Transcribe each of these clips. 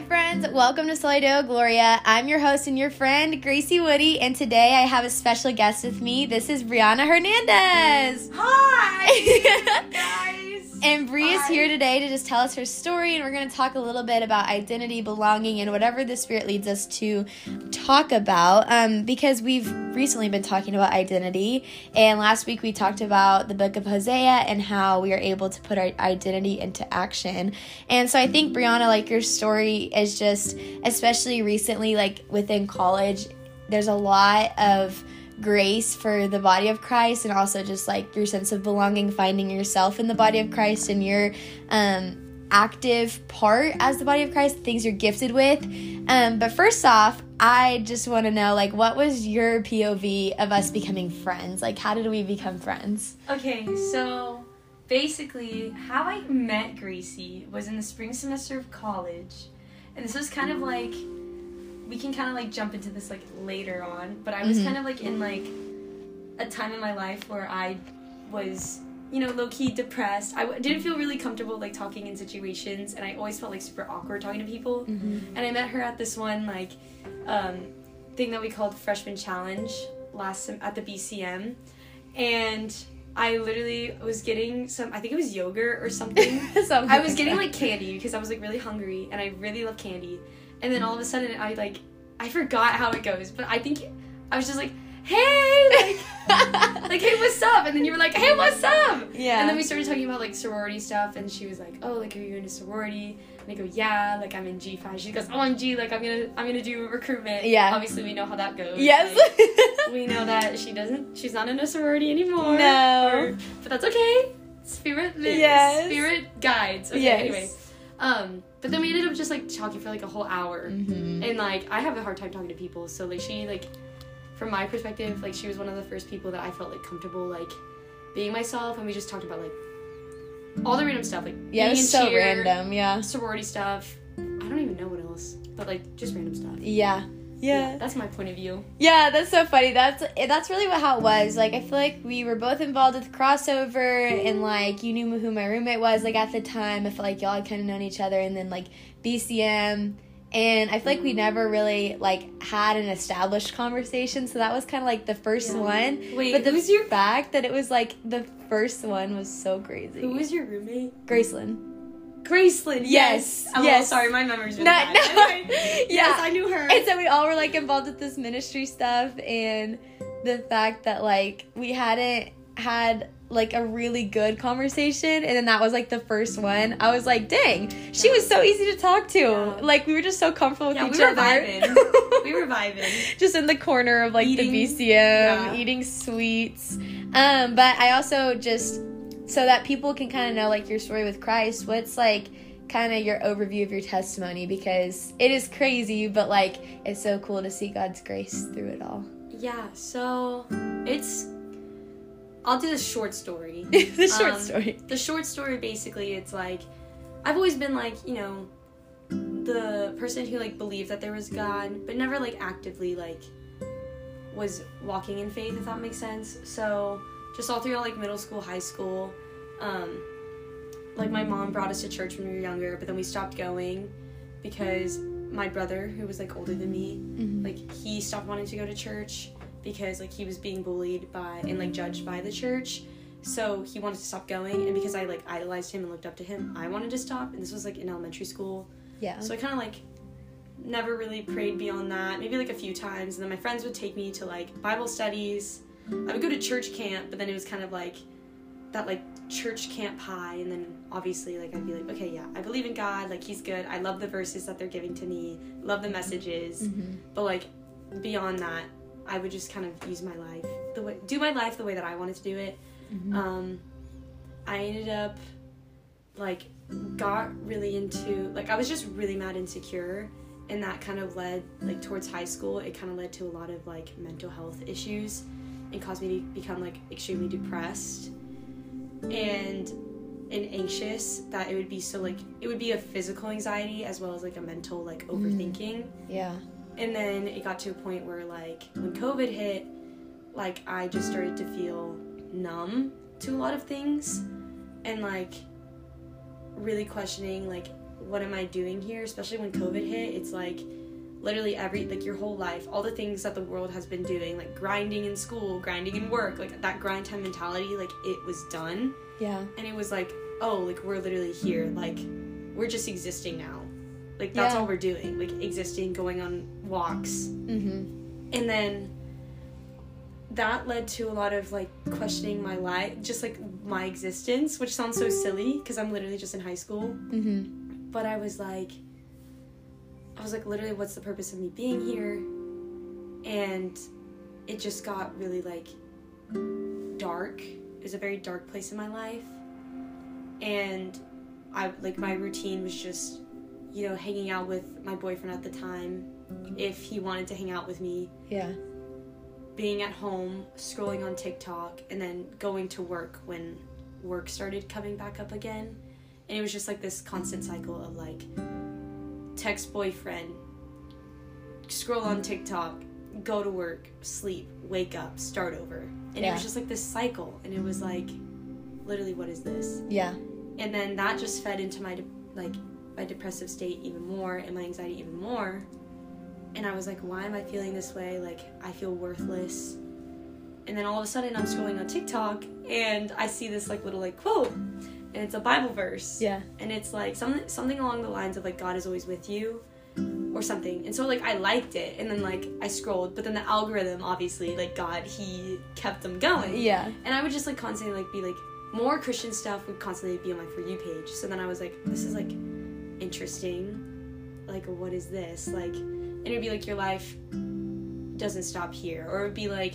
Hi, friends. Welcome to Soli Deo Gloria. I'm your host and your friend, Gracie Woody, and today I have a special guest with me. This is Brianna Hernandez. Hi, guys. And Bree is here today to just tell us her story, and we're going to talk a little bit about identity, belonging, and whatever the Spirit leads us to talk about. Um, because we've recently been talking about identity, and last week we talked about the book of Hosea and how we are able to put our identity into action. And so I think, Brianna, like your story is just, especially recently, like within college, there's a lot of grace for the body of Christ and also just like your sense of belonging, finding yourself in the body of Christ and your um, active part as the body of Christ, things you're gifted with. Um, but first off, I just want to know like what was your POV of us becoming friends? Like how did we become friends? Okay, so basically, how I met Gracie was in the spring semester of college, and this was kind of like we can kind of like jump into this like later on, but I was Mhm. kind of like in like a time in my life where I was you know low key depressed. I w- didn't feel really comfortable like talking in situations, and I always felt like super awkward talking to people. Mm-hmm. and I met her at this one like um, thing that we called freshman challenge last sem- at the BCM, and I literally was getting some I think it was yogurt or something. I was getting like candy because I was like really hungry and I really love candy, and then all of a sudden I like I forgot how it goes, but I think I was just like hey like like hey what's up and then you were like hey what's up yeah. and then we started talking about like sorority stuff, and she was like, "Oh, like are you in a sorority?" And I go, "Yeah, like I'm in G five. She goes, "Oh, I'm G, like I'm gonna I'm gonna do recruitment." Yeah. Obviously, we know how that goes. yes. Like, we know that she doesn't. She's not in a sorority anymore. No. or- but that's okay. Spirit. lives. Yes. Spirit guides. Okay. Yes. Anyway. Um. But then we ended up just like talking for like a whole hour, Mhm. and like I have a hard time talking to people, so like she like. From my perspective, like she was one of the first people that I felt like comfortable like being myself, and we just talked about like all the random stuff, like Yeah, being so cheer, random. Yeah. sorority stuff. I don't even know what else, but like just random stuff. Yeah. Yeah. that's my point of view. Yeah, that's so funny. That's eh, that's really what how it was. Like I feel like we were both involved with crossover and like you knew who my roommate was like at the time. I feel like y'all had kind of known each other and then like BCM and I feel like we never really like had an established conversation. So that was kind of like the first Yeah. one. Wait, but the who's your fact that it was like the first one was so crazy. who was your roommate? Graceland? Graceland. Yes, Oh, yes. sorry, my memory's really No, bad. no. Anyway, Yeah. Yes, I knew her. And so we all were like involved with this ministry stuff and the fact that like we hadn't had like a really good conversation and then that was like the first one. I was like, dang, she was so easy to talk to. Yeah. Like we were just so comfortable with Yeah, each we were other. vibing. we were vibing. just in the corner of like Eating, the BCM, yeah. eating sweets. Um, but I also just so that people can kind of know like your story with Christ. What's like kind of your overview of your testimony because it is crazy, but like it's so cool to see God's grace through it all. Yeah, so it's. I'll do the short story. the short Um, story. the short story basically it's like i've always been like you know the person who like believed that there was god but never like actively like was walking in faith if that makes sense so just all through like middle school high school um like my mom brought us to church when we were younger but then we stopped going because my brother who was like older than me Mhm. like he stopped wanting to go to church because like he was being bullied by and like judged by the church so he wanted to stop going and because i like idolized him and looked up to him i wanted to stop and this was like in elementary school yeah. so i kind of like never really prayed beyond that maybe like a few times and then my friends would take me to like bible studies i would go to church camp but then it was kind of like that like church camp high and then obviously like i'd be like okay yeah i believe in god like he's good i love the verses that they're giving to me love the messages Mhm. but like beyond that i would just kind of use my life the way do my life the way that i wanted to do it Mhm. um i ended up like got really into like i was just really mad insecure and that kind of led like towards high school it kind of led to a lot of like mental health issues and caused me to become like extremely depressed and and anxious that it would be so like it would be a physical anxiety as well as like a mental like mm. overthinking yeah. and then it got to a point where like when covid hit like i just started to feel numb to a lot of things and like really questioning like what am I doing here? Especially when COVID hit, it's like literally every like your whole life, all the things that the world has been doing, like grinding in school, grinding in work, like that grind time mentality, like it was done. Yeah. And it was like, oh, like we're literally here, like we're just existing now. Like that's Yeah. all we're doing, like existing, going on walks. Mm-hmm. And then that led to a lot of like questioning my life, just like my existence, which sounds so silly because I'm literally just in high school. Mm-hmm. But I was like, I was like, literally, what's the purpose of me being here? And it just got really like dark. It was a very dark place in my life. And I like my routine was just, you know, hanging out with my boyfriend at the time if he wanted to hang out with me Yeah. being at home, scrolling on TikTok, and then going to work when work started coming back up again. And it was just like this constant cycle of like text boyfriend, scroll on TikTok, go to work, sleep, wake up, start over. And it was just like this cycle. And it was like, literally, what is this? Yeah. and then that just fed into my de- like my depressive state even more and my anxiety even more and i was like why am i feeling this way like i feel worthless and then all of a sudden i'm scrolling on tiktok and i see this like little like quote and it's a bible verse Yeah. and it's like something something along the lines of like god is always with you or something and so like i liked it and then like i scrolled but then the algorithm obviously like god he kept them going Yeah. and I would just like constantly like be like more Christian stuff would constantly be on my for you page. So then I was like, this is like interesting. Like what is this? Like and it'd be like your life doesn't stop here. Or it'd be like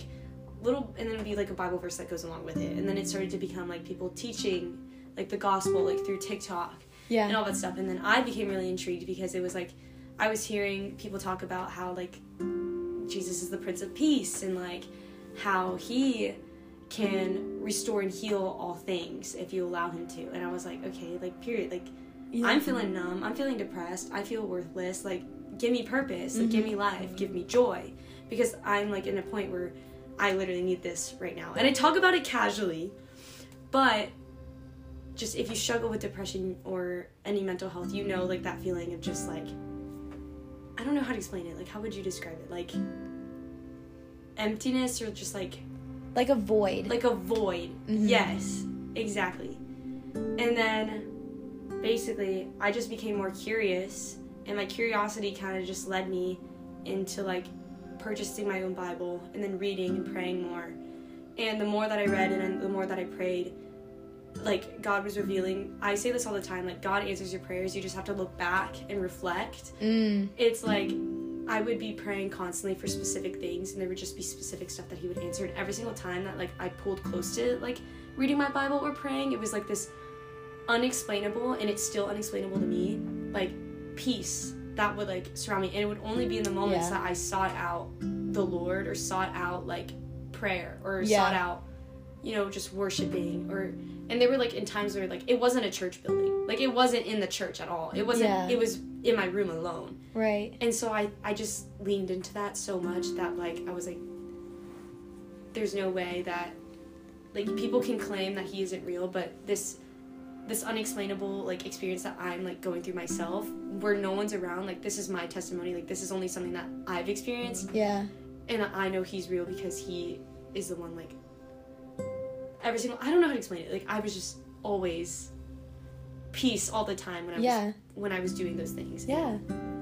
little and then it'd be like a Bible verse that goes along with it. And then it started to become like people teaching like the gospel like through TikTok Yeah. and all that stuff. And then I became really intrigued because it was like I was hearing people talk about how like Jesus is the Prince of Peace and like how he can restore and heal all things if you allow him to. And I was like, okay, like period. Like Yeah. I'm feeling numb, I'm feeling depressed, I feel worthless. Like give me purpose, like give mm-hmm. me life, give me joy. Because I'm like in a point where I literally need this right now. And I talk about it casually, but just if you struggle with depression or any mental health, you know like that feeling of just like I don't know how to explain it. Like how would you describe it? Like emptiness or just like like a void. like a void. Mhm. Yes, exactly. And then basically, I just became more curious, and my curiosity kind of just led me into like purchasing my own Bible and then reading and praying more. And the more that I read and the more that I prayed, like God was revealing. I say this all the time like, God answers your prayers. You just have to look back and reflect mm. it's like I would be praying constantly for specific things, and there would just be specific stuff that he would answer. And every single time that like I pulled close to like reading my Bible or praying, it was like this unexplainable, and it's still unexplainable to me, like peace that would like surround me, and it would only be in the moments Yeah. that I sought out the Lord or sought out like prayer or Yeah. sought out, you know, just worshiping or. And they were like in times where like it wasn't a church building, like it wasn't in the church at all. It wasn't. Yeah. It was in my room alone Right. and so I, I just leaned into that so much that like i was like there's no way that like people can claim that he isn't real but this this unexplainable like experience that i'm like going through myself where no one's around like this is my testimony like this is only something that i've experienced Yeah. and i know he's real because he is the one like every single i don't know how to explain it like i was just always peace all the time when i was when i was doing those things Yeah.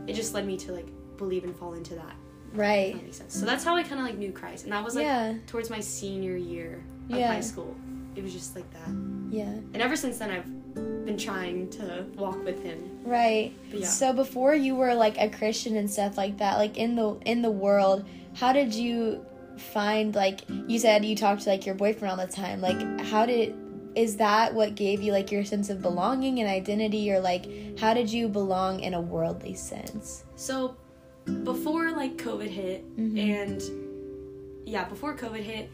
it just led me to like believe and fall into that. Right. that makes sense. So that's how I kind of like knew Christ, and that was like Yeah. towards my senior year of Yeah. high school. It was just like that, Yeah. and ever since then I've been trying to walk with him. Right. Yeah. So before you were like a Christian and stuff like that, like in the in the world, how did you find like you said you talked to like your boyfriend all the time. Like how did is that what gave you like your sense of belonging and identity or like how did you belong in a worldly sense? So before like COVID hit, Mhm. and yeah, before COVID hit,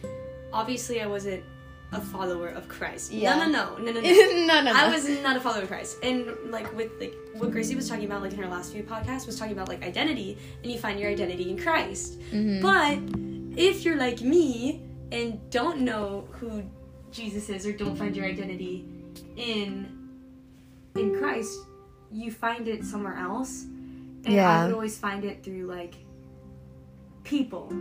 obviously I wasn't a follower of Christ. Yeah. No, no, no, no, no, no. no, no, no. I was not a follower of Christ. And like with like what Gracie was talking about like in her last few podcasts was talking about like identity and you find your identity in Christ. Mhm. But if you're like me and don't know who Jesus is or don't find your identity in in Christ, you find it somewhere else. And Yeah. I would always find it through like people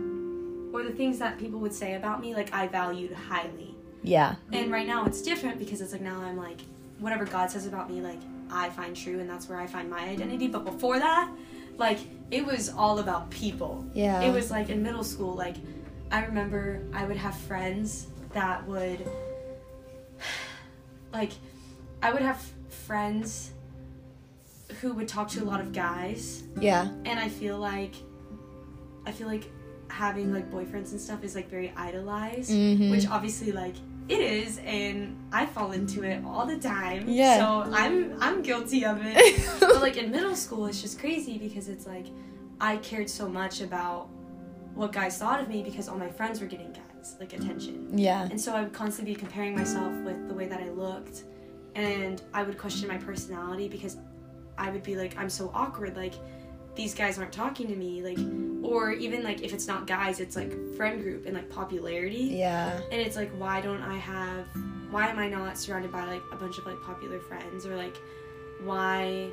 or the things that people would say about me, like I valued highly. Yeah. And right now it's different because it's like now I'm like whatever God says about me, like I find true and that's where I find my identity. But before that, like it was all about people. Yeah. It was like in middle school, like I remember I would have friends that would like I would have friends who would talk to a lot of guys Yeah. and I feel like I feel like having like boyfriends and stuff is like very idolized, Mhm. which obviously like it is, and I fall into it all the time. Yeah. So I'm I'm guilty of it. but like in middle school, it's just crazy because it's like I cared so much about what guys thought of me because all my friends were getting guys like attention. Yeah. And so I would constantly be comparing myself with the way that I looked. And I would question my personality because I would be like, I'm so awkward. Like, these guys aren't talking to me. Like, or even like if it's not guys, it's like friend group and like popularity. Yeah. And it's like, why don't I have, why am I not surrounded by like a bunch of like popular friends? Or like, why,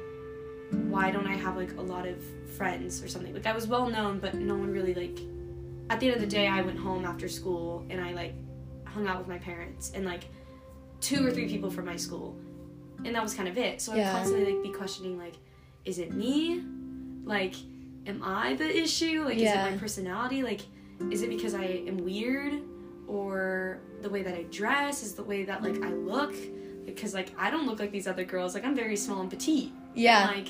why don't I have like a lot of friends or something? Like, I was well known, but no one really like, at the end of the day, I went home after school and I like hung out with my parents and like two or three people from my school. And that was kind of it. So I would constantly like be questioning like, is it me? Like, am I the issue? Like, is it my personality? Like, is it because I am weird? Or the way that I dress? Is the way that like I look? Because like I don't look like these other girls. Like I'm very small and petite. Yeah. Like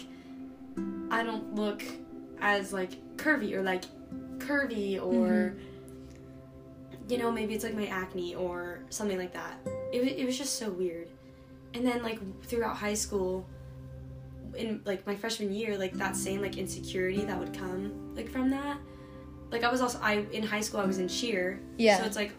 I don't look as like curvy or like curvy or mm-hmm. you know maybe it's like my acne or something like that. It it was just so weird. And then like throughout high school in like my freshman year like that same like insecurity that would come like from that like I was also I in high school I was in cheer Yeah. so it's like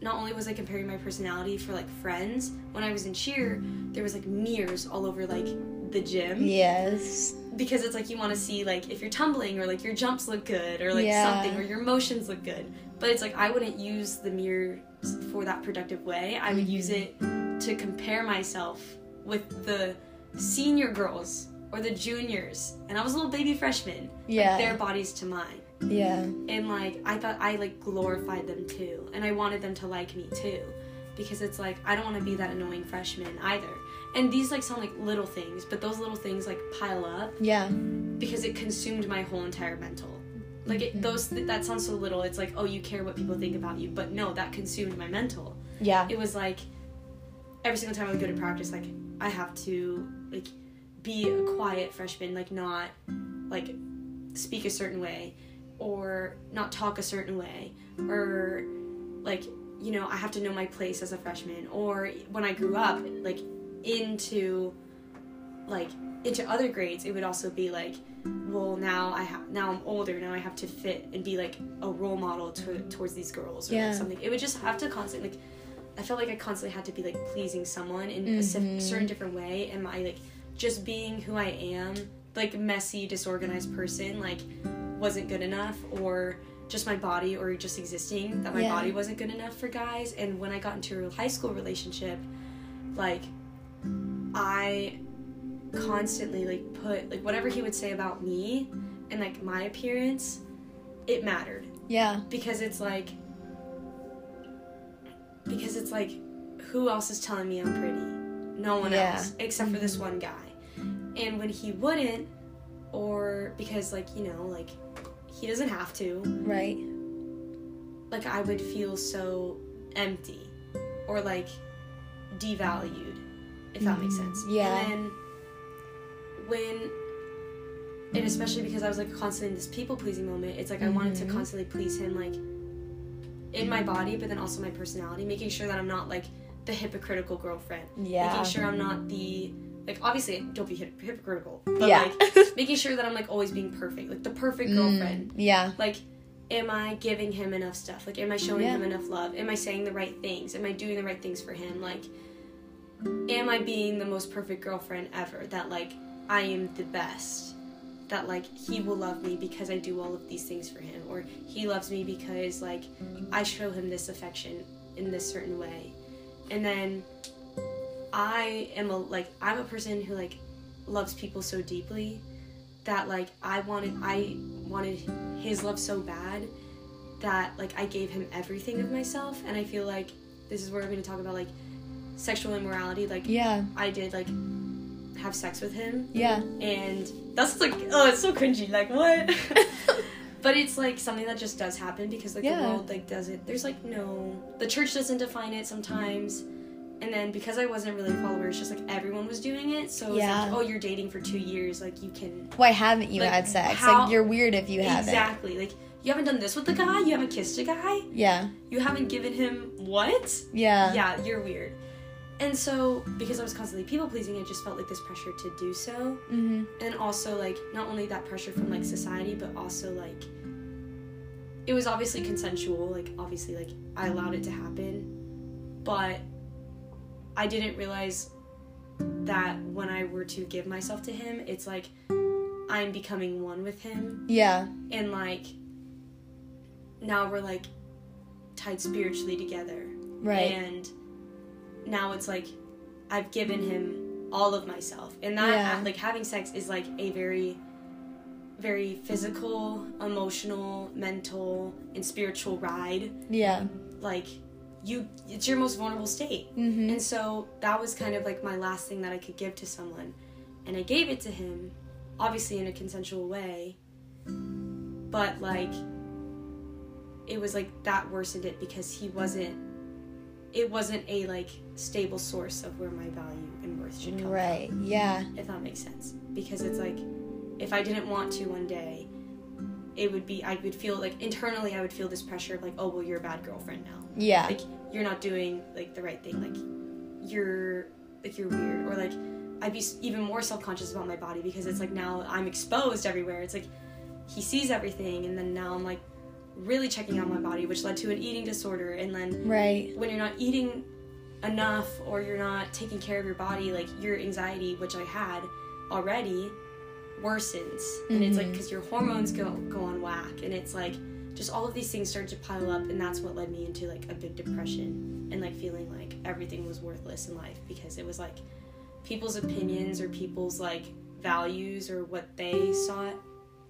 not only was I comparing my personality for like friends when I was in cheer there was like mirrors all over like the gym Yes. because it's like you want to see like if you're tumbling or like your jumps look good or like Yeah. something or your motions look good but it's like i wouldn't use the mirror for that productive way i would use mm-hmm. it to compare myself with the senior girls or the juniors and i was a little baby freshman Yeah. like their bodies to mine Yeah. and like i thought i like glorified them too and i wanted them to like me too because it's like i don't want to be that annoying freshman either and these like sound like little things but those little things like pile up Yeah. because it consumed my whole entire mental. Like it, Mm-hmm. those that sounds so little. It's like oh you care what people think about you, but no, that consumed my mental. Yeah. It was like every single time I would go to practice, like I have to like be a quiet freshman, like not like speak a certain way or not talk a certain way or like you know I have to know my place as a freshman or when I grew up like into like into other grades it would also be like well now I have now I'm older now I have to fit and be like a role model to, towards these girls or Yeah. like something it would just have to constantly like I felt like I constantly had to be like pleasing someone in a cer- Mhm. certain different way and my like just being who I am like messy disorganized person like wasn't good enough or just my body or just existing that my Yeah. body wasn't good enough for guys and when I got into a high school relationship like I constantly like put like whatever he would say about me and like my appearance it mattered Yeah. because it's like because it's like who else is telling me I'm pretty? No one Yeah. else except for this one guy. And when he wouldn't or because like, you know, like he doesn't have to, Right. like I would feel so empty or like devalued, if that makes sense. Mm, yeah. And then when and especially because I was like constantly in this people pleasing moment, it's like I wanted to Mhm. constantly please him like in my body but then also my personality, making sure that I'm not like the hypocritical girlfriend. Yeah. Making sure I'm not the like obviously don't be hip- hypocritical, but Yeah. like making sure that I'm like always being perfect, like the perfect girlfriend Mm, yeah. like am i giving him enough stuff like am i showing Yeah. him enough love am i saying the right things am i doing the right things for him like am i being the most perfect girlfriend ever that like i am the best that like he will love me because i do all of these things for him or he loves me because like i show him this affection in this certain way and then i am a like i'm a person who like loves people so deeply that like I wanted I wanted his love so bad that like I gave him everything of myself. And I feel like this is where we're going to talk about like sexual immorality. Like Yeah. I did like have sex with him. Yeah. and that's like oh it's so cringy. Like what but it's like something that just does happen because like Yeah. the world like doesn't there's like no the church doesn't define it sometimes and then because I wasn't really a follower it's just like everyone was doing it so it's Yeah. like oh you're dating for two years like you can Why haven't you Like, had sex? how- like you're weird if you haven't. exactly like you haven't done this with the guy you haven't kissed a guy Yeah. you haven't given him what Yeah. yeah you're weird and so because I was constantly people pleasing I just felt like this pressure to do so Mhm. and also like not only that pressure from like society but also like it was obviously consensual like obviously like i allowed it to happen but i didn't realize that when i were to give myself to him it's like i'm becoming one with him Yeah. and like now we're like tied spiritually together Right. and now it's like I've given him all of myself. And that Yeah. like having sex is like a very very physical, emotional, mental, and spiritual ride. yeah. Like you it's your most vulnerable state. Mhm. And so that was kind of like my last thing that I could give to someone. And I gave it to him, obviously in a consensual way. But like it was like that worsened it because he wasn't it wasn't a like stable source of where my value and worth should come Right. Yeah. if that makes sense. Because it's like if I didn't want to one day, it would be I would feel like internally I would feel this pressure of like, oh well you're a bad girlfriend now Yeah. like you're not doing like the right thing like you're like you're weird or like i'd be even more self-conscious about my body because it's like now i'm exposed everywhere it's like he sees everything and then now i'm like really checking out my body which led to an eating disorder. And then right. when you're not eating enough or you're not taking care of your body like your anxiety which i had already worsens. And it's like mm-hmm. because your hormones go go on whack. And it's like just all of these things started to pile up. And that's what led me into like a big depression and like feeling like everything was worthless in life because it was like people's opinions or people's like values or what they saw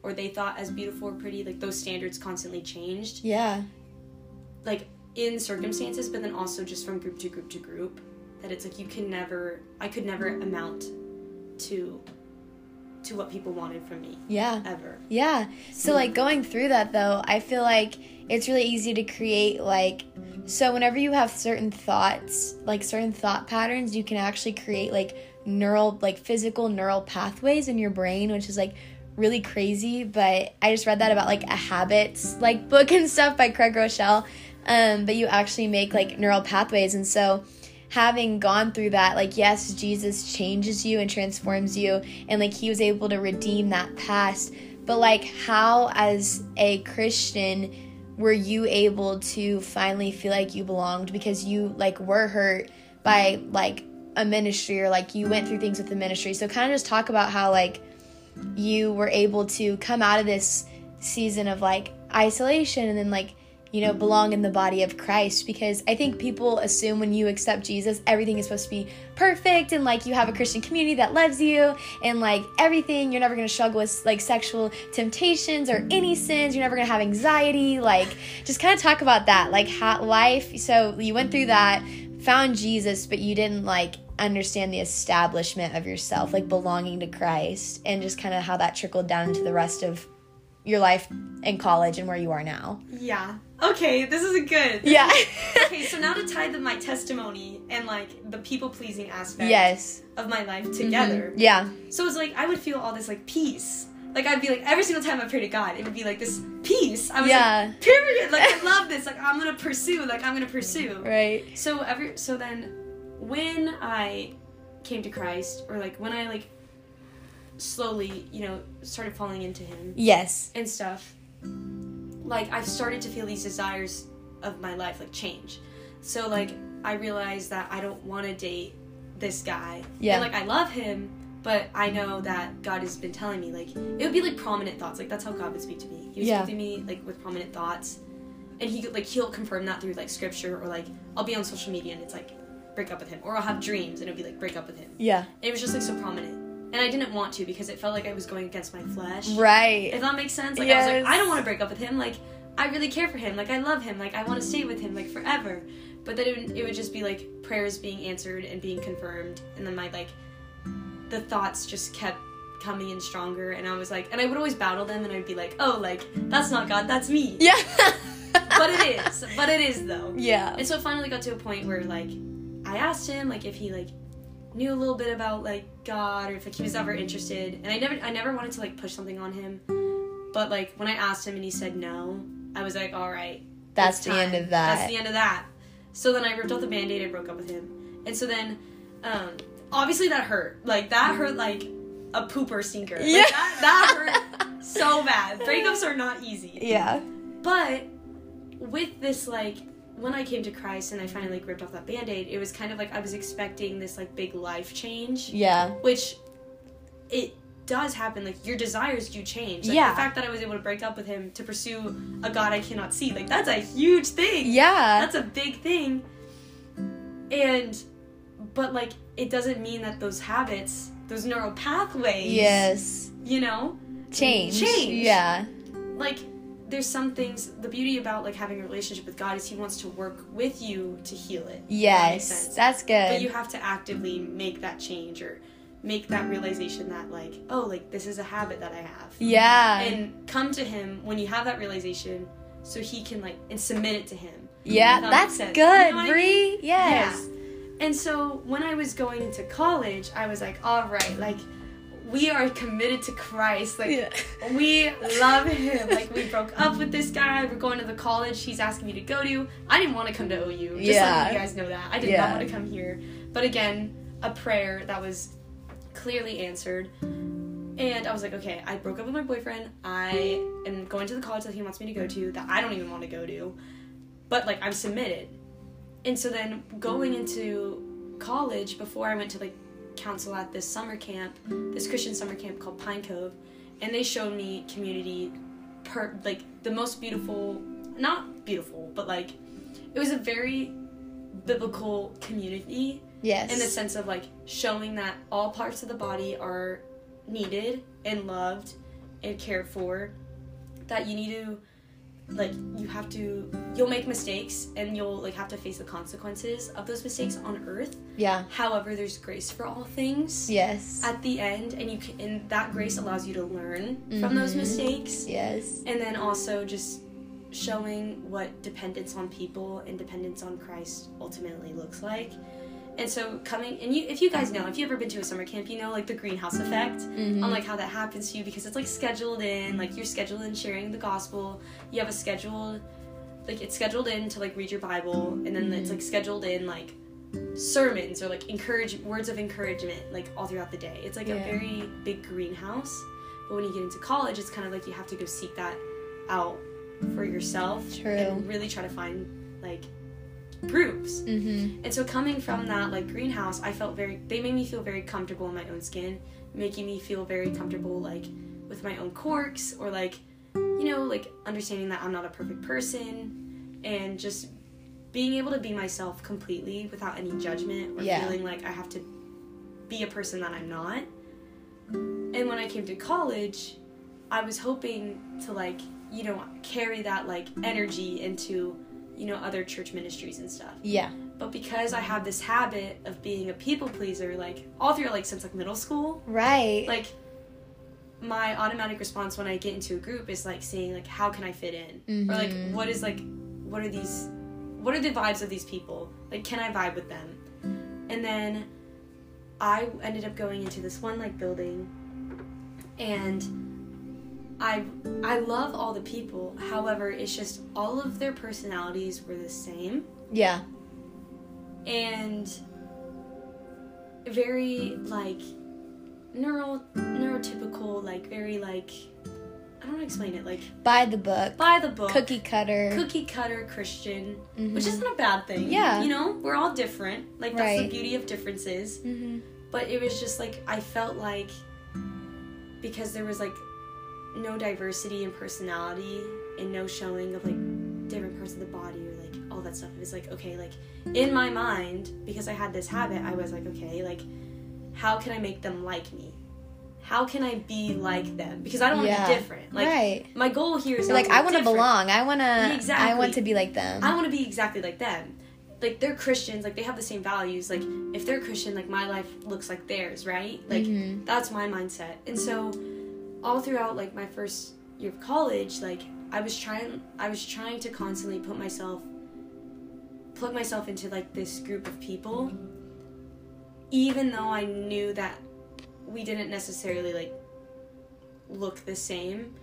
or they thought as beautiful or pretty like those standards constantly changed Yeah. like in circumstances but then also just from group to group to group that it's like you can never i could never amount to to what people wanted from me Yeah. ever Yeah. So hmm. like going through that though, I feel like it's really easy to create like so whenever you have certain thoughts, like certain thought patterns, you can actually create like neural like physical neural pathways in your brain, which is like really crazy, but I just read that about like a habits like book and stuff by Craig Groeschel. Um but you actually make like neural pathways and so having gone through that, like, yes, Jesus changes you and transforms you, and like, he was able to redeem that past. But, like, how, as a Christian, were you able to finally feel like you belonged because you, like, were hurt by, like, a ministry or, like, you went through things with the ministry? So, kind of just talk about how, like, you were able to come out of this season of, like, isolation and then, like, you know, belong in the body of Christ because I think people assume when you accept Jesus, everything is supposed to be perfect and like you have a Christian community that loves you and like everything. You're never going to struggle with like sexual temptations or any sins. You're never going to have anxiety. Like, just kind of talk about that. Like, how life. So, you went through that, found Jesus, but you didn't like understand the establishment of yourself, like belonging to Christ, and just kind of how that trickled down into the rest of your life in college and where you are now. yeah okay this is a good Yeah. okay so now to tie the, my testimony and like the people pleasing aspect yes. of my life mm-hmm. together Yeah. so it's like i would feel all this like peace like i'd be like every single time i pray to god it would be like this peace i was Yeah. like period like i love this like i'm gonna pursue like i'm gonna pursue Right. so every so then when i came to christ or like when i like slowly you know started falling into him Yes. and stuff like i've started to feel these desires of my life like change so like i realized that i don't want to date this guy Yeah. and like i love him but i know that god has been telling me like it would be like prominent thoughts like that's how god would speak to me he would Yeah. speak to me like with prominent thoughts and he could like he'll confirm that through like scripture or like i'll be on social media and it's like break up with him or i'll have dreams and it'll be like break up with him Yeah. and it was just like so prominent and I didn't want to because it felt like I was going against my flesh. Right. If that makes sense. Like I was like, I don't want to break up with him. Like I really care for him. Like I love him. Like I want to stay with him like forever. But then it would, it would just be like prayers being answered and being confirmed, and then my like the thoughts just kept coming in stronger, and I was like, and I would always battle them, and I'd be like, oh, like that's not God, that's me. Yeah. But it is. But it is though. Yeah. And so it finally got to a point where like I asked him like if he like knew a little bit about like God or if like he was ever interested. And I never I never wanted to like push something on him. But like when I asked him and he said no, I was like, all right. That's the end of that. That's the end of that. So then I ripped off the band-aid and broke up with him. And so then um obviously that hurt. Like that hurt like a pooper stinker. Like, Yeah. that, that hurt so bad. Breakups are not easy. Yeah. But with this, like, when I came to Christ and I finally like ripped off that band-aid, it was kind of like I was expecting this like big life change. Yeah. Which it does happen. Like your desires do change. Like, Yeah. The fact that I was able to break up with him to pursue a God I cannot see, like that's a huge thing. Yeah. That's a big thing. And but like it doesn't mean that those habits, those neural pathways, yes. you know, Change. Change. Yeah. like there's some things the beauty about like having a relationship with god is he wants to work with you to heal it If that Yes. That's good. but you have to actively make that change or make that realization that like oh like this is a habit that i have yeah. and come to him when you have that realization so he can like and submit it to him yeah. That's good. You know what I Bree. Yes. yeah. And so when I was going into college, I was like, all right, like we are committed to Christ. Like Yeah. we love him. Like we broke up with this guy. We're going to the college he's asking me to go to. I didn't want to come to OU. Just Yeah. letting you guys know that. I did Yeah. not want to come here. But again, a prayer that was clearly answered. And I was like, okay, I broke up with my boyfriend. I am going to the college that he wants me to go to that I don't even want to go to. But like I'm submitted. And so then going into college before I went to like counsel at this summer camp, this Christian summer camp called Pine Cove, and they showed me community per like the most beautiful not beautiful, but like it was a very biblical community Yes. in the sense of like showing that all parts of the body are needed and loved and cared for that you need to like you have to you'll make mistakes and you'll like have to face the consequences of those mistakes on earth yeah. however there's grace for all things Yes. at the end and you can and that grace allows you to learn from those Mhm. mistakes yes. and then also just showing what dependence on people and dependence on Christ ultimately looks like. And so coming and you if you guys know, if you've ever been to a summer camp, you know like the greenhouse effect Mhm. on like how that happens to you because it's like scheduled in, like you're scheduled in sharing the gospel. You have a scheduled like it's scheduled in to like read your Bible and then it's Mhm. like scheduled in like sermons or like encourage words of encouragement like all throughout the day. It's like a very big greenhouse. But when you get into college, it's kind of like you have to go seek that out for yourself True. and really try to find like groups. Mm-hmm. And so coming from that like greenhouse, I felt very they made me feel very comfortable in my own skin, making me feel very comfortable like with my own quirks or like you know, like understanding that I'm not a perfect person and just being able to be myself completely without any judgment or Yeah. feeling like I have to be a person that I'm not. And when I came to college, I was hoping to like, you know, carry that like energy into, you know, other church ministries and stuff. Yeah. But because I have this habit of being a people pleaser, like all through like since like middle school, Right. like my automatic response when I get into a group is like saying like how can I fit in? Or like Mhm. what is like what are these what are the vibes of these people? Like can I vibe with them? And then I ended up going into this one like building and I I love all the people. However, it's just all of their personalities were the same yeah. and very like neuro neurotypical like very like I don't explain it like By the book. by the book Cookie cutter. cookie cutter Christian Mhm. which isn't a bad thing Yeah. you know we're all different like that's the beauty of differences Mm-hmm. but it was just like I felt like because there was like no diversity in personality and no showing of like different parts of the body or like all that stuff. It was like okay, like in my mind because I had this habit, I was like okay, like how can I make them like me? how can I be like them? Because I don't want to Yeah. be different. Like right. my goal here is like I want to belong. I want to. exactly. I want to be like them. I want to be exactly like them. Like they're Christians, like they have the same values. Like if they're Christian, like my life looks like theirs, right? Like Mhm. that's my mindset. And so all throughout like my first year of college, like I was trying I was trying to constantly put myself plug myself into like this group of people even though I knew that we didn't necessarily like look the same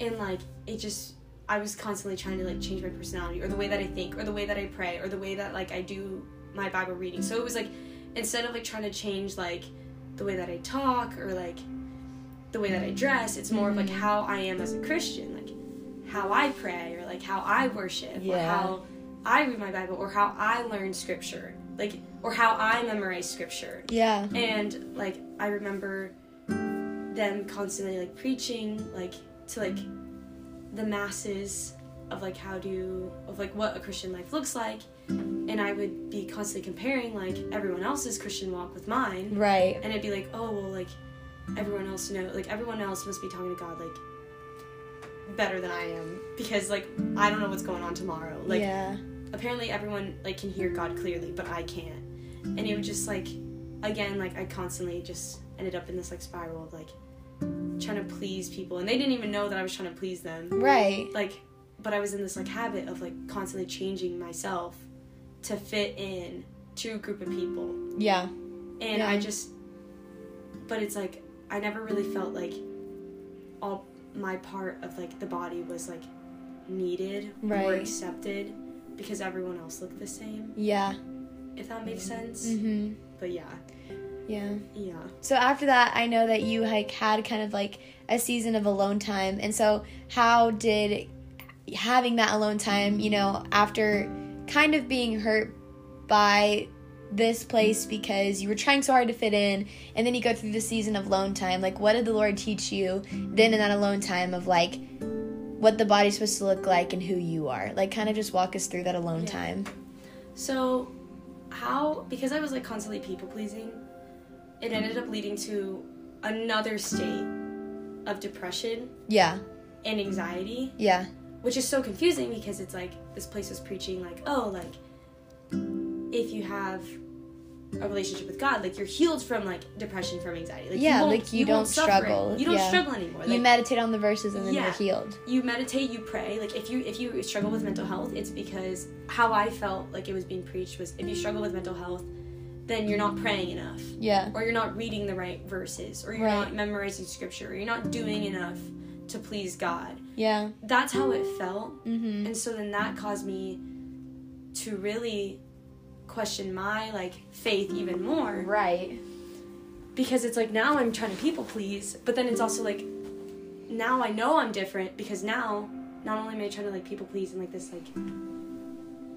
and like it just I was constantly trying to like change my personality or the way that I think or the way that I pray or the way that like I do my Bible reading. So it was like instead of like trying to change like the way that I talk or like the way that I dress, it's more of like Mhm. how I am as a Christian, like how I pray or like how I worship or how I read my Bible or how I learn scripture. Like or how I memorize scripture. yeah. And like I remember them constantly like preaching like to like the masses of like how do of like what a Christian life looks like. And I would be constantly comparing like everyone else's Christian walk with mine. Right. And it'd be like, oh well like everyone else know like everyone else must be talking to God like better than I am because like I don't know what's going on tomorrow. Like yeah. apparently everyone like can hear God clearly, but I can't. And it was just like again like I constantly just ended up in this like spiral of like trying to please people and they didn't even know that I was trying to please them. Right. Like but I was in this like habit of like constantly changing myself to fit in to a group of people. Yeah. And Yeah. I just but it's like I never really felt like all my part of like the body was like needed or accepted because everyone else looked the same Yeah. if that makes sense. Mhm. But yeah, Yeah. yeah. So after that, I know that you like had kind of like a season of alone time, and so how did having that alone time, you know, after kind of being hurt by this place because you were trying so hard to fit in, and then you go through the season of alone time, like what did the Lord teach you then in that alone time of like what the body's supposed to look like and who you are? Like, kind of just walk us through that alone Yeah. time. So, how because I was like constantly people pleasing, it ended up leading to another state of depression Yeah, and anxiety, yeah, which is so confusing because it's like this place was preaching like, oh, like if you have a relationship with God, like you're healed from like depression from anxiety. Like Yeah, won't- like, you won't don't struggle. You don't Yeah. struggle anymore. you meditate on the verses and then Yeah. you're healed. you meditate you pray like if you if you struggle with mental health it's because how i felt like it was being preached was if you struggle with mental health then you're not praying enough Yeah, or you're not reading the right verses or you're Right. not memorizing scripture or you're not doing enough to please god yeah. that's how it felt Mm-hmm. and so then that caused me to really question my like faith even more Right. because it's like now I'm trying to people please, but then it's also like now I know I'm different because now not only am I trying to like people please in like this like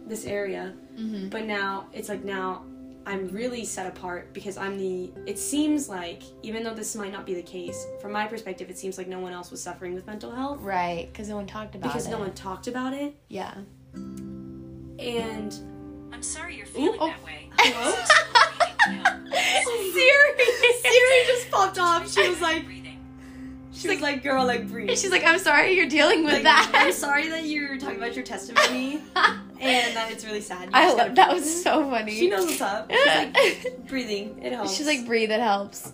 this area, Mm-hmm. but now it's like now I'm really set apart because I'm the it seems like even though this might not be the case, from my perspective it seems like no one else was suffering with mental health Right, because no one talked about because it. no one talked about it Yeah. and sorry you're feeling oh. that way. Hello? Siri. Siri just popped off. She was like breathing. she was like girl like breathe. She's like, I'm sorry you're dealing with Like, that. I'm sorry that you're talking about your testimony and that it's really sad. You I love that was so funny. She knows what's up. She's like breathing. It helps. She's like, breathe, it helps.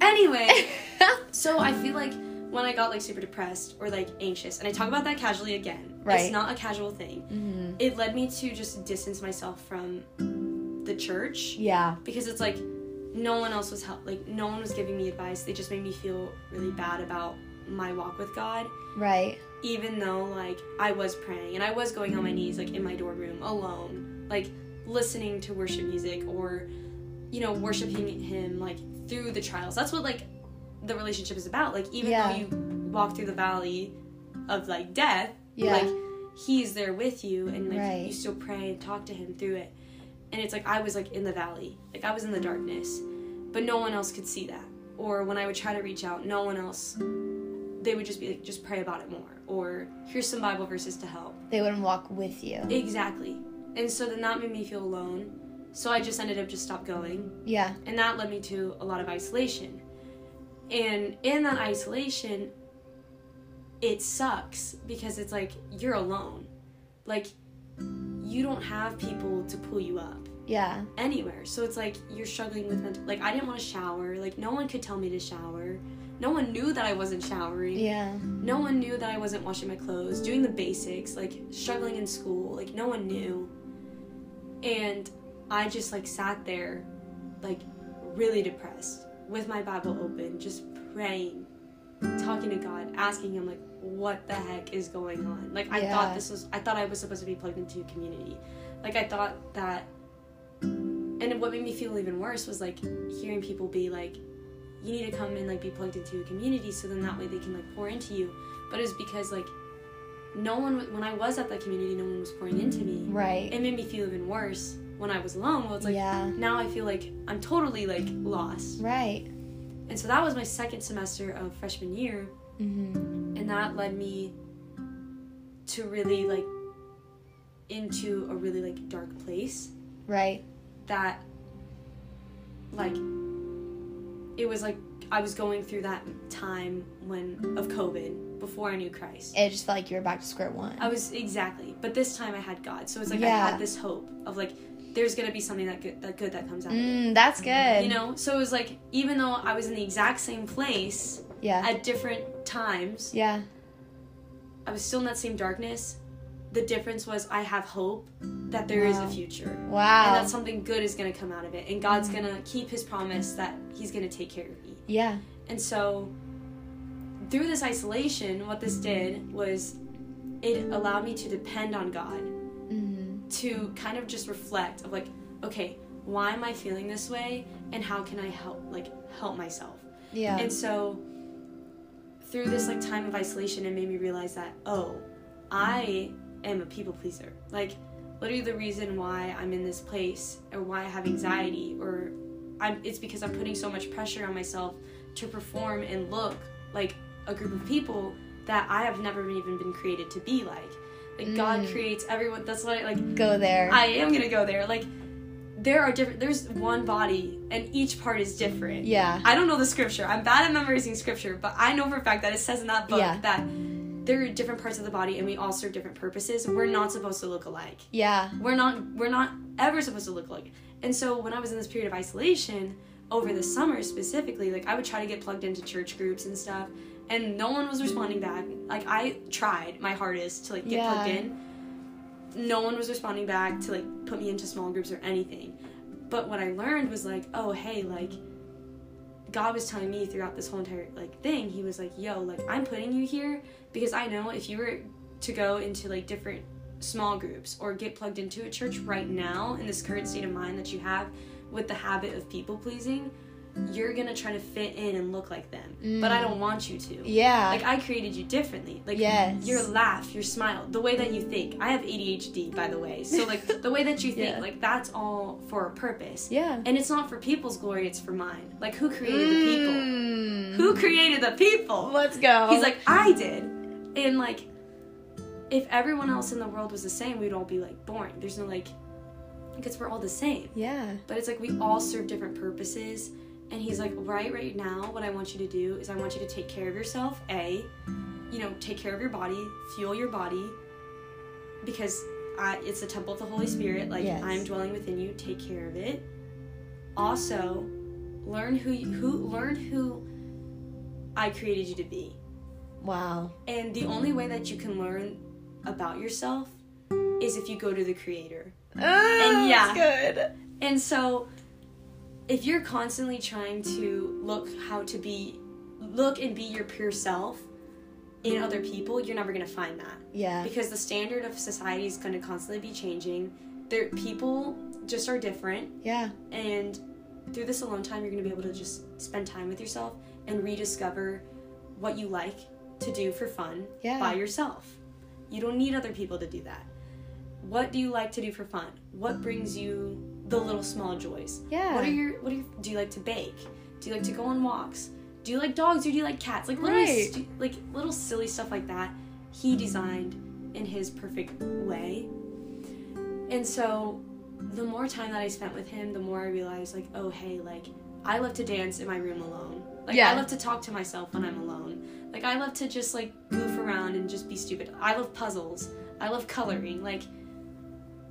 anyway. So I feel like when I got like super depressed or like anxious, and I talk about that casually again. Right. It's not a casual thing. mm-hmm. It led me to just distance myself from the church Yeah. because it's like no one else was help. Like no one was giving me advice. They just made me feel really bad about my walk with God. Right. even though like I was praying and I was going on my knees like in my dorm room alone, like listening to worship music or you know worshiping him like through the trials. That's what like the relationship is about. Like even Yeah. though you walk through the valley of like death, Yeah. like he's there with you and like Right. you still pray and talk to him through it. And it's like I was like in the valley. Like I was in the darkness, but no one else could see that. Or when I would try to reach out, no one else they would just be like just pray about it more or here's some bible verses to help They wouldn't walk with you. exactly and so then that made me feel alone so i just ended up just stopped going Yeah. and that led me to a lot of isolation And in that isolation, it sucks because it's like you're alone. Like you don't have people to pull you up Yeah. anywhere. So it's like you're struggling with mental like I didn't want to shower. Like no one could tell me to shower. No one knew that I wasn't showering. Yeah. No one knew that I wasn't washing my clothes, doing the basics, like struggling in school. Like no one knew. And I just like sat there like really depressed with my Bible open, just praying, talking to God, asking him like what the heck is going on? Like I Yeah. thought this was I thought I was supposed to be plugged into a community. Like I thought that and what made me feel even worse was like hearing people be like you need to come and like be plugged into a community so then that way they can like pour into you but it was because like no one when i was at that community no one was pouring into me Right. it made me feel even worse when i was alone well it's like yeah. now i feel like i'm totally like lost Right. and so that was my second semester of freshman year Mm-hmm. and that led me to really like into a really like dark place Right. that like it was like I was going through that time when of COVID before I knew Christ. It just felt like you were back to square one. I was exactly, but this time I had God, so it's like I had this hope of like there's gonna be something that good that good that comes out of it. Mm, that's good. You know, so it was like even though I was in the exact same place Yeah. at different times, yeah. I was still in that same darkness. The difference was I have hope that there is Wow. a future. Wow. and that something good is going to come out of it and god's going to keep his promise that he's going to take care of me yeah. and so through this isolation what this did was it allowed me to depend on god Mm-hmm. To kind of just reflect of like okay why am i feeling this way and how can i help like help myself? Yeah. and so through this like time of isolation it made me realize that oh i am a people pleaser. Like literally the reason why i'm in this place or why i have anxiety or i'm it's because i'm putting so much pressure on myself to perform and look like a group of people that i have never even been created to be like like god Mm. creates everyone that's what I, like Go there. i am gonna go there like there are different there's one body and each part is different yeah. I don't know the scripture. I'm bad at memorizing scripture, but I know for a fact that it says in that book Yeah. that there are different parts of the body and we all serve different purposes. We're not supposed to look alike. Yeah. We're not we're not ever supposed to look alike. And so when I was in this period of isolation over the summer specifically, like I would try to get plugged into church groups and stuff and no one was responding back. Like I tried my hardest to like get Yeah. plugged in. No one was responding back to like put me into small groups or anything. But what I learned was like, oh hey, like God was telling me throughout this whole entire like thing, he was like, "Yo, like I'm putting you here because I know if you were to go into like different small groups or get plugged into a church right now in this current state of mind that you have with the habit of people pleasing, you're to try to fit in and look like them. But I don't want you to. Yeah. Like I created you differently. Like Yes. your laugh, your smile, the way that you think. I have ADHD by the way. So like the way that you think, Yeah. like that's all for a purpose. yeah. And it's not for people's glory, it's for mine. Like who created the people? Mm. Who created the people? Let's go. He's like, I did. And like, if everyone else in the world was the same, we'd all be like boring. There's no like, because we're all the same. yeah. But it's like we all serve different purposes. And he's like, right, right now, what I want you to do is I want you to take care of yourself. A, you know, take care of your body, fuel your body, because I, it's the temple of the Holy Spirit. Like Yes. I'm dwelling within you. Take care of it. Also, learn who you, who learn who I created you to be. Wow. And the only way that you can learn about yourself is if you go to the creator. Oh, and yeah. good. And so if you're constantly trying to look how to be look and be your pure self in other people, you're never going to find that. Yeah. Because the standard of society is going to constantly be changing. There people just are different Yeah. and through this alone time you're going to be able to just spend time with yourself and rediscover what you like to do for fun Yeah. by yourself you don't need other people to do that what do you like to do for fun what brings you the little small joys Yeah. what are your what are your, do you like to bake do you like to go on walks do you like dogs or do you like cats like literally Right. stu- like little silly stuff like that he designed in his perfect way and so the more time that I spent with him, the more I realized, like, oh, hey, like, I love to dance in my room alone. Like Yeah. I love to talk to myself when I'm alone. Like I love to just like goof around and just be stupid. I love puzzles. I love coloring. Like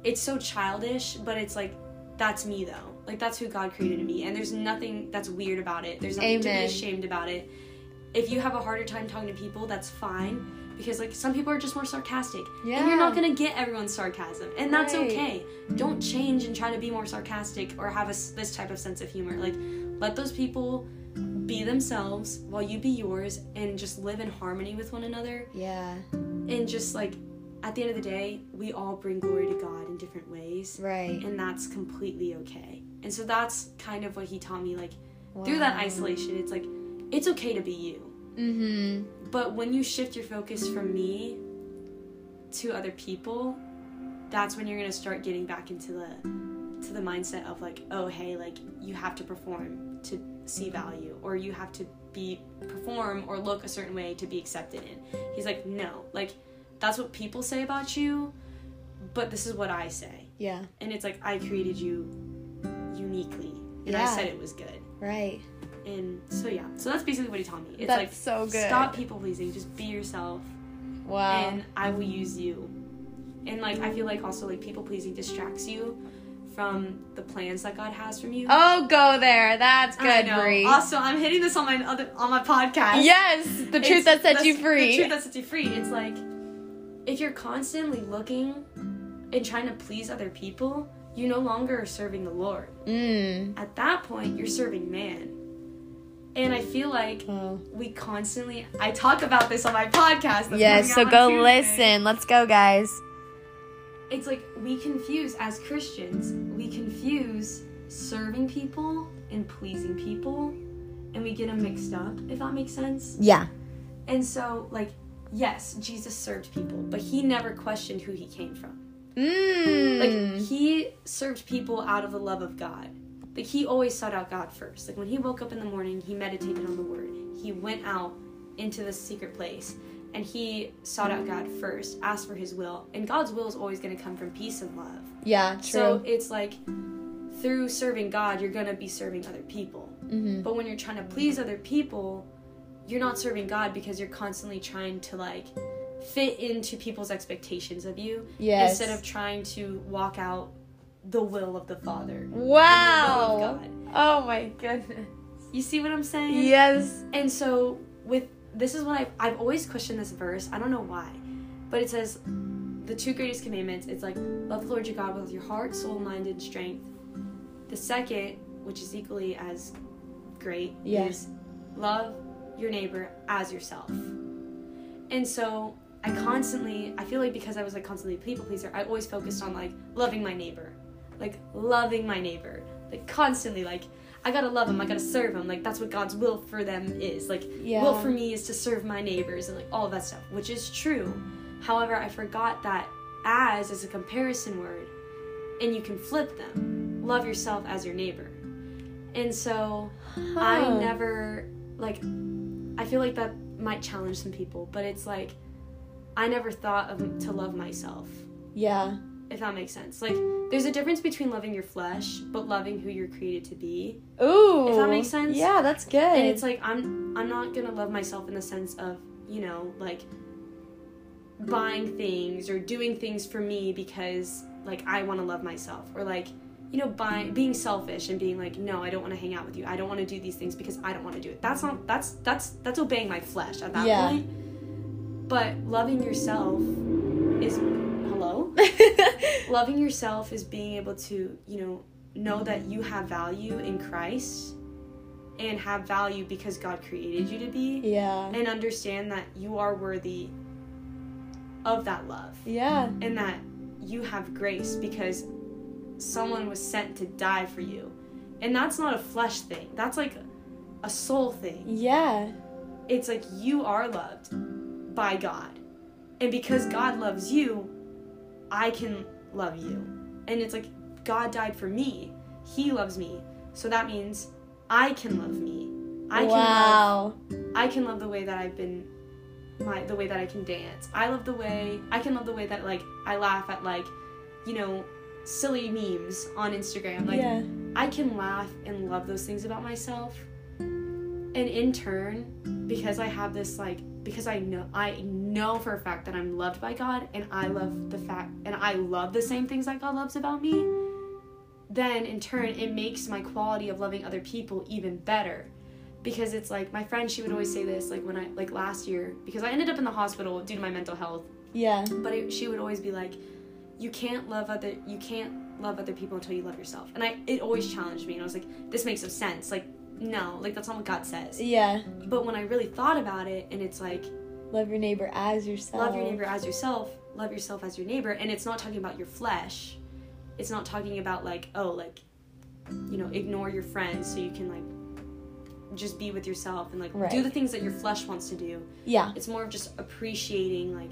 it's so childish, but it's like that's me though. Like that's who God created me, and there's nothing that's weird about it. There's nothing to be ashamed about it. If you have a harder time talking to people, that's fine because like some people are just more sarcastic, and you're not gonna get everyone's sarcasm, and that's Right. okay. Don't change and try to be more sarcastic or have a this type of sense of humor. Like let those people be themselves while you be yours, and just live in harmony with one another Yeah. and just like at the end of the day we all bring glory to god in different ways. Right. and that's completely okay. And so that's kind of what he taught me like through that isolation it's like it's okay to be you. Mm-hmm. but when you shift your focus from me to other people that's when you're gonna start getting back into the to the mindset of like oh hey like you have to perform to see value or you have to be perform or look a certain way to be accepted in. He's like no like that's what people say about you but this is what i say Yeah. and it's like i created you uniquely and Yeah. i said it was good Right. and so yeah so that's basically what he taught me it's That's like so good. stop people pleasing just be yourself Wow. and I will use you. And like I feel like also like people pleasing distracts you from the plans that God has from you. oh, go there. That's good. Bri. Also, I'm hitting this on my other on my podcast. Yes, the It's- truth that sets you free. The truth that sets you free. It's like if you're constantly looking and trying to please other people, you no longer are serving the Lord. mm. At that point, you're serving man. And I feel like Oh. we constantly I talk about this on my podcast. Yes, so coming out on go Tuesday. listen. Let's go, guys. it's like we confuse as Christians, we confuse serving people and pleasing people, and we get them mixed up, if that makes sense. Yeah. And so, like, yes, Jesus served people, but he never questioned who he came from. Mm. Like, he served people out of the love of God. Like, he always sought out God first. Like, when he woke up in the morning, he meditated on the word. He went out into the secret place and he sought out God first, asked for his will. And God's will is always going to come from peace and love. yeah, true. So it's like through serving God, you're gonna be serving other people. mm-hmm. But when you're trying to please other people, you're not serving God because you're constantly trying to like fit into people's expectations of you Yes. instead of trying to walk out the will of the Father. Wow. The of. Oh my goodness. You see what I'm saying? Yes. And so with this is what I've, I've always questioned this verse. I don't know why, but it says the two greatest commandments. It's like love the Lord your God with your heart, soul, mind, and strength. The second, which is equally as great, Yeah. is love your neighbor as yourself. And so I constantly, I feel like because I was like constantly a people pleaser, I always focused on like loving my neighbor, like loving my neighbor, like constantly like. I gotta love him. I gotta serve him. Like that's what God's will for them is. Like Yeah. will for me is to serve my neighbors and like all of that stuff, which is true. However, I forgot that as is a comparison word, and you can flip them. Love yourself as your neighbor. And so I Oh. never like. I feel like that might challenge some people, but it's like I never thought of to love myself. Yeah. If that makes sense. Like there's a difference between loving your flesh, but loving who you're created to be. Ooh. If that makes sense. Yeah, that's good. and it's like i'm i'm not gonna love myself in the sense of you know like buying things or doing things for me because like i want to love myself or like you know buying being selfish and being like no i don't want to hang out with you i don't want to do these things because i don't want to do it that's not that's that's that's obeying my flesh at that Yeah. point but loving yourself is hello loving yourself is being able to you know know that you have value in christ and have value because god created you to be yeah. and understand that you are worthy of that love Yeah. and that you have grace because someone was sent to die for you and that's not a flesh thing that's like a soul thing Yeah. it's like you are loved by God. And because God loves you, I can love you. And it's like God died for me. He loves me. So that means I can love me. I can love wow. I can love the way that I've been my the way that I can dance. I love the way I can love the way that like I laugh at like, you know, silly memes on Instagram. Like yeah. I can laugh and love those things about myself. And in turn, because I have this like because I know I know for a fact that I'm loved by God and I love the fact and I love the same things that God loves about me, then in turn it makes my quality of loving other people even better. Because it's like my friend, she would always say this, like when I like last year, because I ended up in the hospital due to my mental health. Yeah. But it, she would always be like, "You can't love other, you can't love other people until you love yourself." And I, it always challenged me, and I was like, "This makes no sense. Like, no, like that's not what God says." Yeah. But when I really thought about it, and it's like, Love your neighbor as yourself. love your neighbor as yourself, love yourself as your neighbor, and it's not talking about your flesh. It's not talking about like, oh, like, you know, ignore your friends so you can like just be with yourself and like Right. do the things that your flesh wants to do. Yeah. It's more of just appreciating like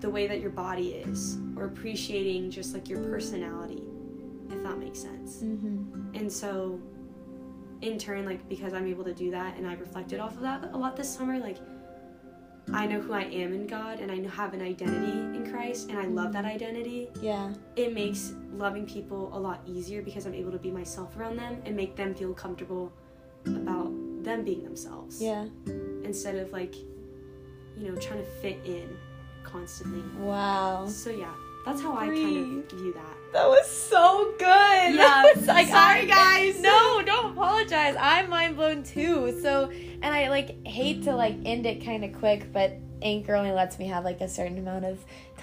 the way that your body is or appreciating just like your personality if that makes sense. Mm-hmm. And so in turn like because I'm able to do that and I reflected off of that a lot this summer like I know who I am in God and I have an identity in Christ and I love that identity. Yeah. It makes loving people a lot easier because I'm able to be myself around them and make them feel comfortable about them being themselves Yeah. instead of like you know trying to fit in constantly Wow. so yeah that's how i kind of view that That was so good. Yeah, That like, sorry, I- guys. No, don't apologize. I'm mind blown too. So, and I like hate to like end it kind of quick, but Anchor only lets me have like a certain amount of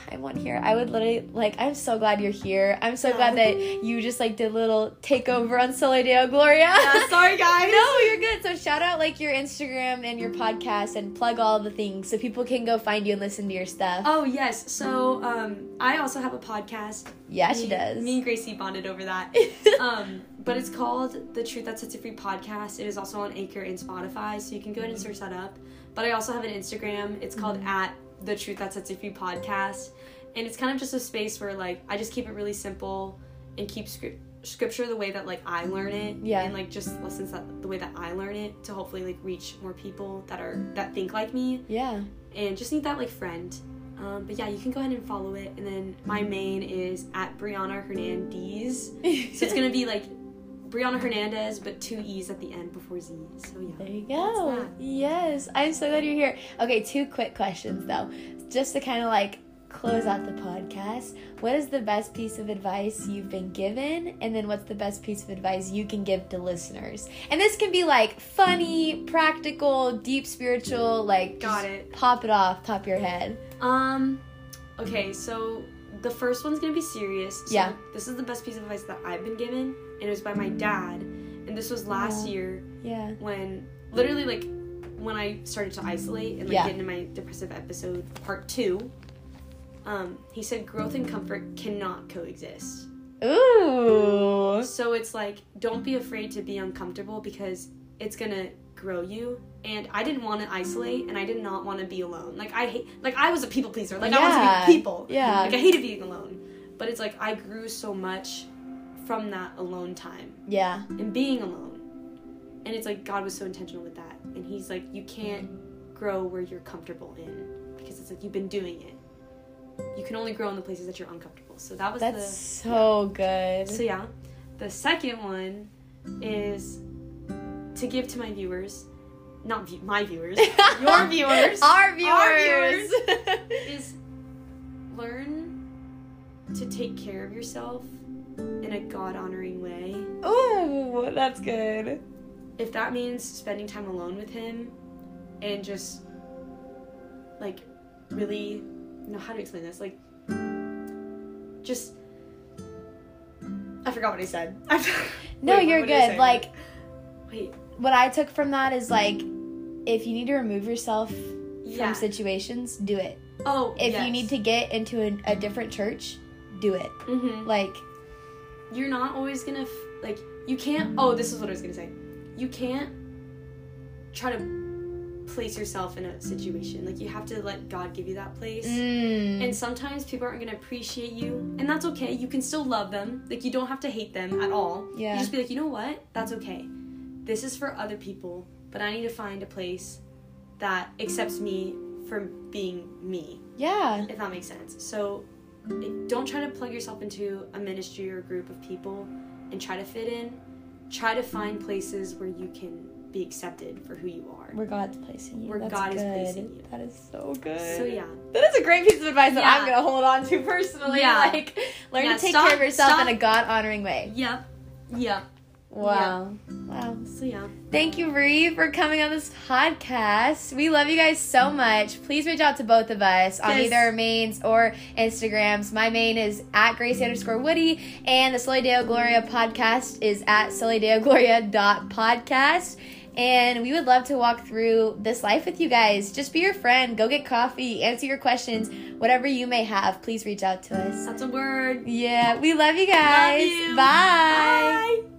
time on here. I would literally like. I'm so glad you're here. I'm so Yeah. glad that you just like did a little takeover on Soli Deo Gloria. sorry guys No, you're good. So shout out like your Instagram and your podcast and plug all the things so people can go find you and listen to your stuff. oh yes so um i also have a podcast yeah, she does. me and gracie bonded over that um but it's called the truth that sets you free podcast it is also on anchor and spotify so you can go ahead and search that up but i also have an instagram it's called Mm-hmm. at the truth that sets you free podcast and it's kind of just a space where like i just keep it really simple and keep script scripture the way that like i learn it Yeah. and like just lessons that the way that i learn it to hopefully like reach more people that are that think like me yeah. and just need that like friend. Um, but yeah, you can go ahead and follow it. And then my main is at Brianna Hernandez. So it's gonna be like Brianna Hernandez, but two E's at the end before Z. So yeah. There you go. Yes, I'm so glad you're here. Okay, two quick questions though, just to kind of like close out the podcast. What is the best piece of advice you've been given, and then what's the best piece of advice you can give to listeners? And this can be like funny, practical, deep spiritual, like Got it. Pop it off top of your head. Um, okay, so the first one's gonna be serious. So Yeah. This is the best piece of advice that I've been given, and it was by my dad. And this was last Aw. year Yeah. when literally like when I started to isolate and like Yeah. get into my depressive episode part two. Um, he said growth and comfort cannot coexist. Ooh. So it's like don't be afraid to be uncomfortable because it's gonna grow you. And I didn't want to isolate, and I did not want to be alone. Like I hate, like I was a people pleaser. Like I wanted to be people. Yeah. Like I hated being alone. But it's like I grew so much from that alone time Yeah. and being alone. And it's like God was so intentional with that. And He's like, you can't grow where you're comfortable in because it's like you've been doing it. You can only grow in the places that you're uncomfortable. So that was That's the so good. so yeah, the second one is to give to my viewers, not view, my viewers, your viewers, Our viewers. Our viewers. is learn to take care of yourself in a God honoring way. Oh, that's good. If that means spending time alone with Him and just like really, no, how to explain this? Like, just. I forgot what I said. No, Wait, you're what did I good. Like Wait, what I took from that is like if you need to remove yourself yeah. from situations, do it. oh, If you need to get into a, a different church, do it. hmm Like you're not always gonna f- like you can't oh this is what i was gonna say. You can't try to place yourself in a situation. Like you have to let god give you that place. Mm, and sometimes people aren't gonna appreciate you and that's okay. You can still love them. Like you don't have to hate them at all. Yeah. you just be like you know what? That's okay. This is for other people but i need to find a place that accepts me for being me. Yeah. if that makes sense. So don't try to plug yourself into a ministry or a group of people and try to fit in. Try to find places where you can be accepted for who you are. Where God's placing you. Where That's God is placing you. That is so good. So yeah, That is a great piece of advice that I'm gonna hold on to personally. Yeah. Like learn Yeah, to take stop- care of yourself stop. in a God honoring way. yep, yep. Wow. Wow. So yeah, Thank you, Ree, for coming on this podcast. We love you guys so much. Please reach out to both of us on Yes. either our mains or Instagrams. My main is at Grace underscore Woody, and the Soli Deo Gloria podcast is at solideogloria.podcast. And we would love to walk through this life with you guys. Just be your friend. Go get coffee. Answer your questions. Whatever you may have, please reach out to us. that's a word. Yeah, we love you guys. Love you. Bye. Bye.